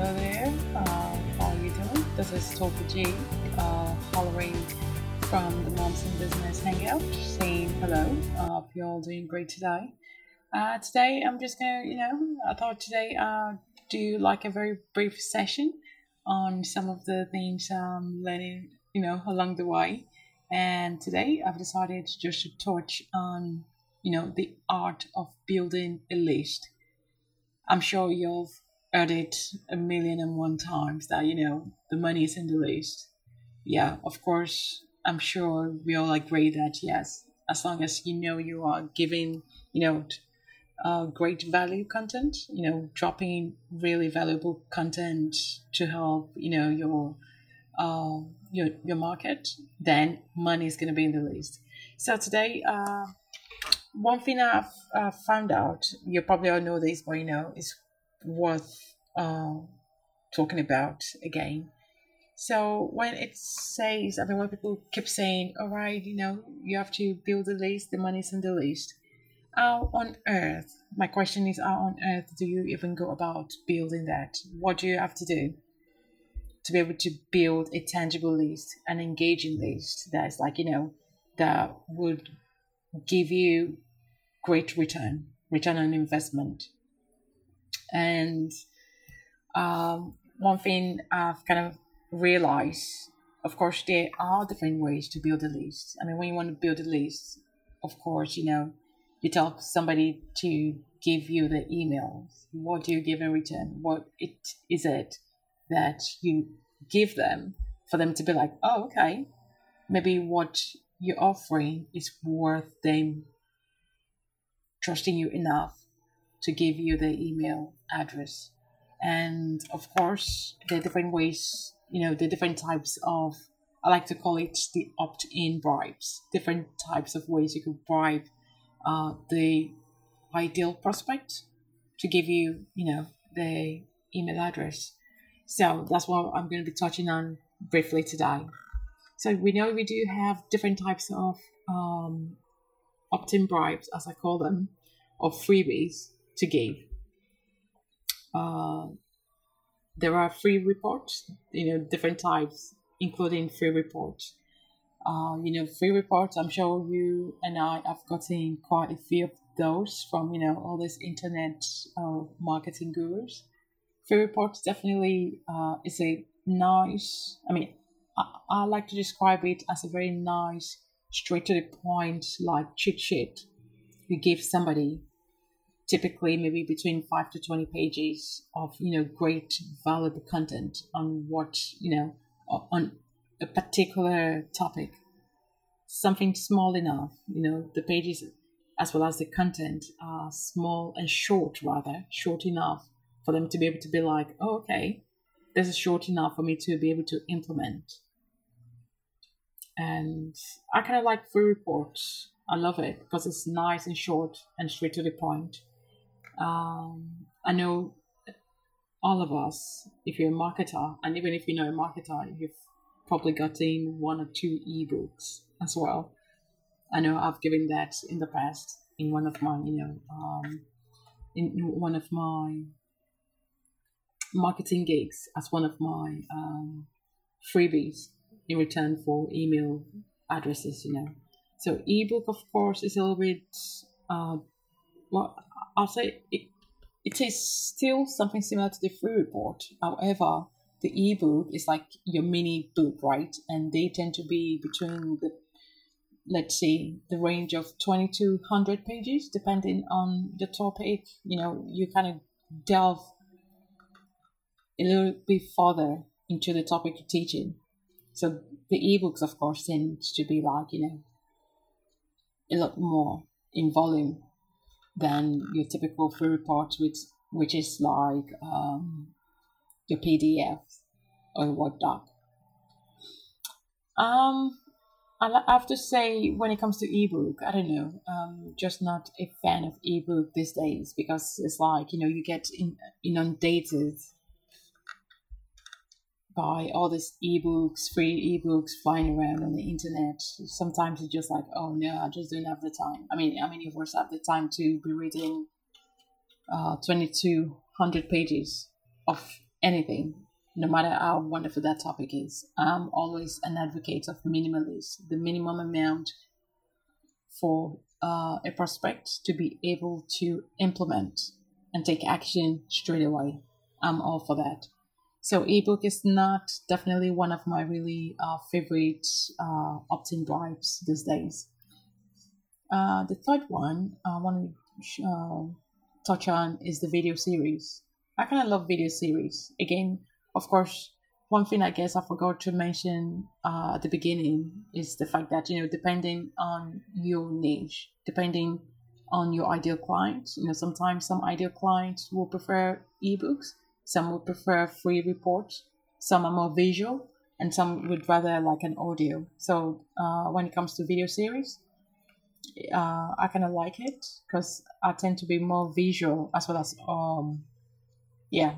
Hello there. Uh, how are you doing? This is Topa G, uh, following from the Moms in Business Hangout, saying hello. Uh, hope you're all doing great today. Uh, today, I'm just gonna, you know, I thought today uh, do like a very brief session on some of the things I'm learning, you know, along the way. And today, I've decided just to touch on, you know, the art of building a list. I'm sure you've it a million and one times that, you know, the money is in the list. Yeah, of course, I'm sure we all agree that, yes, as long as you know you are giving, you know, uh, great value content, you know, dropping really valuable content to help, you know, your uh, your your market, then money is going to be in the list. So today, uh, one thing I've uh, found out, you probably all know this, but you know, is worth uh, talking about again. So when it says, I mean, when people keep saying, all right, you know, you have to build a list, the money's in the list. How on earth, my question is, how on earth do you even go about building that? What do you have to do to be able to build a tangible list, an engaging list that's like, you know, that would give you great return, return on investment? And um, one thing I've kind of realized, of course, there are different ways to build a list. I mean, when you want to build a list, of course, you know, you tell somebody to give you the emails. What do you give in return? What it is it that you give them for them to be like, oh, okay, maybe what you're offering is worth them trusting you enough to give you the email address. And of course, there are different ways, you know, the different types of, I like to call it the opt in bribes, different types of ways you could bribe uh, the ideal prospect to give you, you know, the email address. So that's what I'm going to be touching on briefly today. So we know we do have different types of um, opt-in bribes, as I call them, or freebies to give. Uh, there are free reports, you know, different types, including free reports. Uh, you know, free reports, I'm sure you and I have gotten quite a few of those from, you know, all these internet uh, marketing gurus. Free reports definitely uh, is a nice, I mean, I, I like to describe it as a very nice, straight to the point, like cheat sheet you give somebody typically maybe between 5 to 20 pages of you know great valuable content on what you know on a particular topic. Something small enough you know the pages as well as the content are small and short rather short enough for them to be able to be like oh, okay this is short enough for me to be able to implement. And i kind of like free reports. I love it because it's nice and short and straight to the point um, I know all of us, if you're a marketer, and even if you're not a marketer, you've probably gotten one or two ebooks as well. I know I've given that in the past in one of my, you know, um, in one of my marketing gigs as one of my um, freebies in return for email addresses, you know. So ebook, of course, is a little bit, uh, well, I'll it, it is still something similar to the free report. However, the ebook is like your mini book, right? And they tend to be between the, let's say, the range of 2200 pages, depending on the topic. You know, you kind of delve a little bit further into the topic you're teaching. So the ebooks, of course, tend to be like, you know, a lot more in volume than your typical free report, which which is like um, your PDF or Word doc. Um, I have to say, when it comes to ebook, I don't know, um, just not a fan of ebook these days because it's like you know you get in, inundated by all these ebooks, free ebooks flying around on the internet. Sometimes it's just like, oh no, I just don't have the time. I mean, how many of us have the time to be reading uh, 2200 pages of anything, no matter how wonderful that topic is. I'm always an advocate of minimalist, the minimum amount for uh, a prospect to be able to implement and take action straight away. I'm all for that. So ebook is not definitely one of my really uh, favorite uh, opt-in bribes these days. Uh, the third one I want to touch on is the video series. I kind of love video series. Again, of course, one thing I guess I forgot to mention uh, at the beginning is the fact that you know depending on your niche, depending on your ideal client, you know sometimes some ideal clients will prefer ebooks, some would prefer free reports, some are more visual, and some would rather like an audio. So uh, when it comes to video series, uh, I kind of like it because I tend to be more visual as well as um, yeah,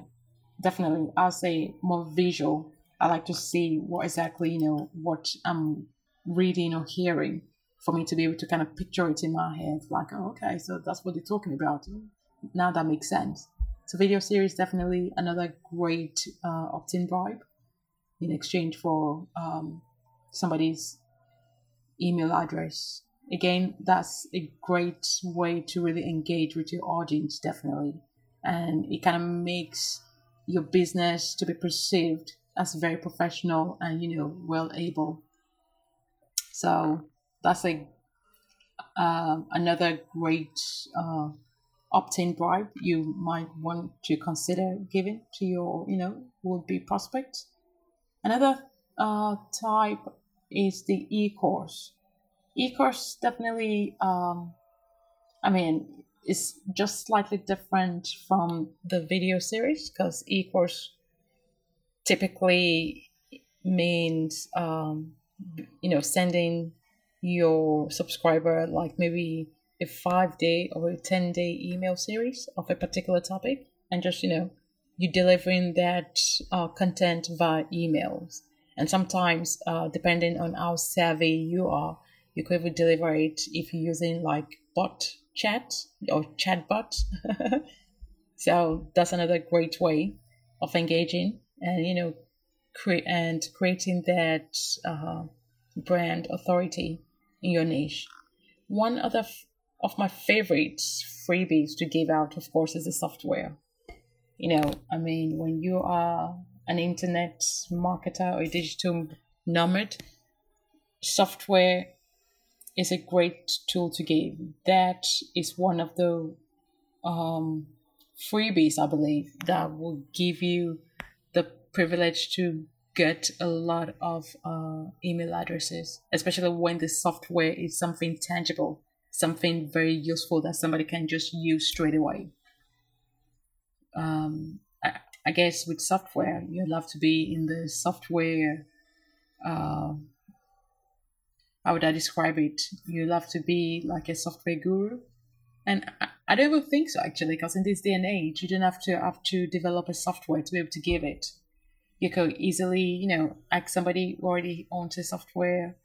definitely. I'll say more visual. I like to see what exactly you know what I'm reading or hearing for me to be able to kind of picture it in my head. Like, oh, okay, so that's what they're talking about. Now that makes sense. So video series definitely another great uh, opt-in bribe in exchange for um, somebody's email address again, that's a great way to really engage with your audience, definitely. And it kind of makes your business to be perceived as very professional and, you know, well able. So that's a uh, another great uh, opt-in bribe you might want to consider giving to your, you know, would-be prospects. Another uh, type is the e-course e-course definitely um i mean is just slightly different from the video series because e-course typically means um you know sending your subscriber like maybe a five day or a 10 day email series of a particular topic and just you know you delivering that uh, content via emails and sometimes uh, depending on how savvy you are you could even deliver it if you're using like bot chat or chatbot. so that's another great way of engaging and you know create and creating that uh, brand authority in your niche. One other f- of my favorite freebies to give out, of course, is the software. You know, I mean, when you are an internet marketer or a digital nomad, software is a great tool to give. That is one of the um, freebies, I believe, that will give you the privilege to get a lot of uh, email addresses, especially when the software is something tangible, something very useful that somebody can just use straight away. Um, I, I guess with software, you'd love to be in the software uh, how would I describe it? You love to be like a software guru. And I, I don't even think so actually, because in this day and age, you don't have to have to develop a software to be able to give it. You could easily, you know, ask somebody already owns a software,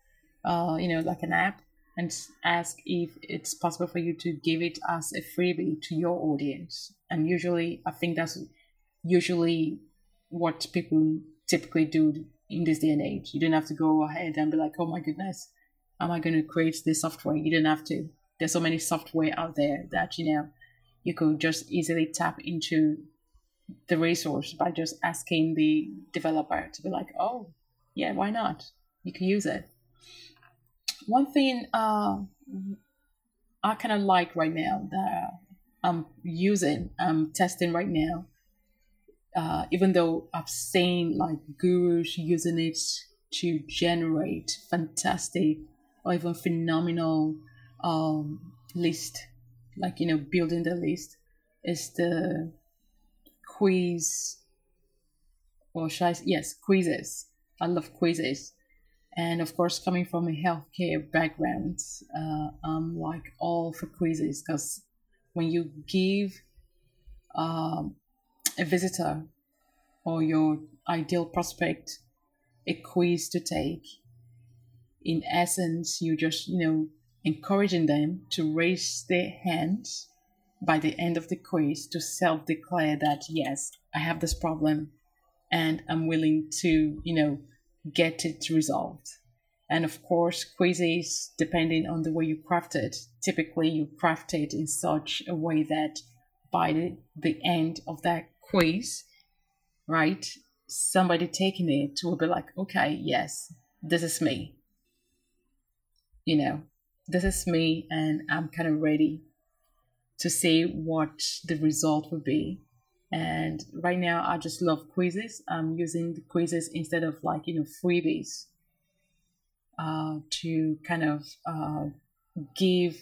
uh, you know, like an app, and ask if it's possible for you to give it as a freebie to your audience. And usually, I think that's usually what people typically do in this day and age. You don't have to go ahead and be like, oh my goodness, am I going to create this software? You don't have to. There's so many software out there that, you know, you could just easily tap into the resource by just asking the developer to be like, oh, yeah, why not? You can use it. One thing uh, I kind of like right now that I'm using, I'm testing right now, uh, even though I've seen like gurus using it to generate fantastic or even phenomenal um, list, like you know, building the list, is the quiz. Or should I? Yes, quizzes. I love quizzes, and of course, coming from a healthcare background, uh, I'm like all for quizzes because when you give um, a visitor or your ideal prospect a quiz to take in essence, you just, you know, encouraging them to raise their hands by the end of the quiz to self declare that, yes, I have this problem. and I'm willing to, you know, get it resolved. And of course, quizzes, depending on the way you craft it, typically you craft it in such a way that by the, end of that quiz, right, somebody taking it will be like, okay, yes, this is me. You know, this is me, and I'm kind of ready to see what the result will be. And right now, I just love quizzes. I'm using the quizzes instead of like, you know, freebies uh, to kind of uh, give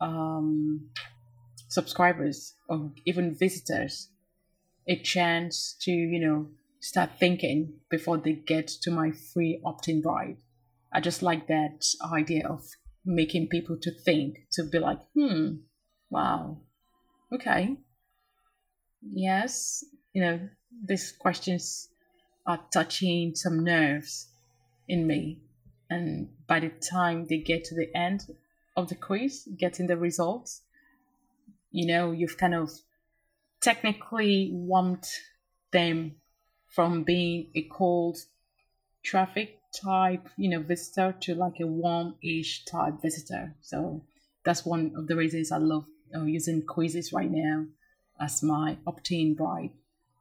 um, subscribers or even visitors a chance to, you know, start thinking before they get to my free opt-in bribe. I just like that idea of making people to think, to be like, hmm, wow, okay, yes, you know, these questions are touching some nerves in me. And by the time they get to the end of the quiz, getting the results, you know, you've kind of technically warmed them from being a cold traffic type, you know, visitor to like a warm-ish type visitor. So that's one of the reasons I love uh, using quizzes right now as my opt-in bribe,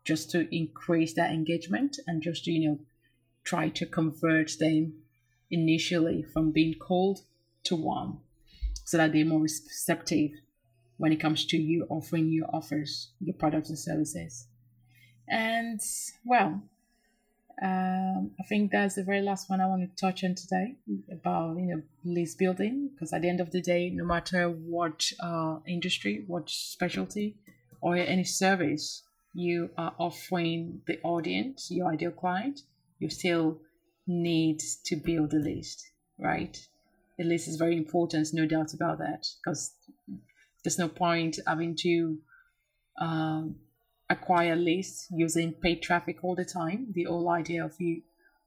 just to increase that engagement and just you know try to convert them initially from being cold to warm, so that they're more receptive when it comes to you offering your offers, your products and services. And well, um, I think that's the very last one I want to touch on today about you know list building because at the end of the day, no matter what uh, industry, what specialty, or any service you are offering the audience, your ideal client, you still need to build a list, right? The list is very important, no doubt about that, because there's no point having to um, acquire lists using paid traffic all the time. The whole idea of you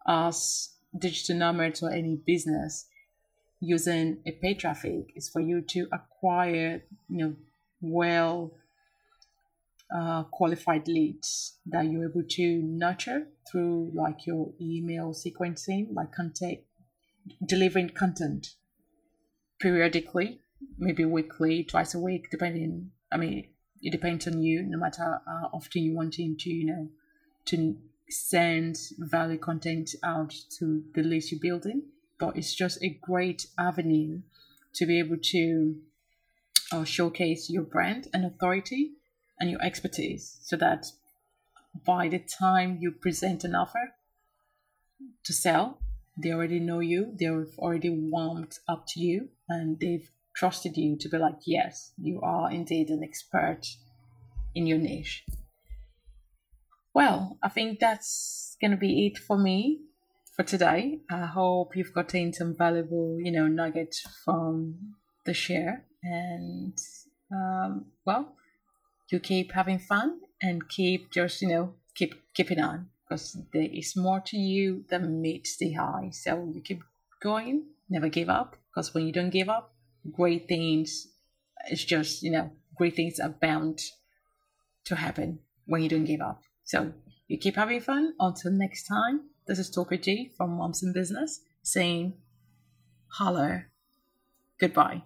as digital nomads or any business using a paid traffic is for you to acquire, you know, well uh, qualified leads that you're able to nurture through like your email sequencing, like content, delivering content periodically, maybe weekly, twice a week, depending. I mean, it depends on you. No matter how often you want to, you know, to send value content out to the list you're building, but it's just a great avenue to be able to uh, showcase your brand and authority and your expertise so that by the time you present an offer to sell, they already know you, they've already warmed up to you, and they've trusted you to be like, yes, you are indeed an expert in your niche. Well, I think that's going to be it for me for today. I hope you've gotten some valuable, you know, nuggets from the share. And, um, well, you keep having fun and keep just you know keep keeping on because there is more to you than meets the eye. So you keep going never give up because when you don't give up great things it's just you know great things are bound to happen when you don't give up. So you keep having fun. Until next time this is Topa G from Moms in Business saying hello goodbye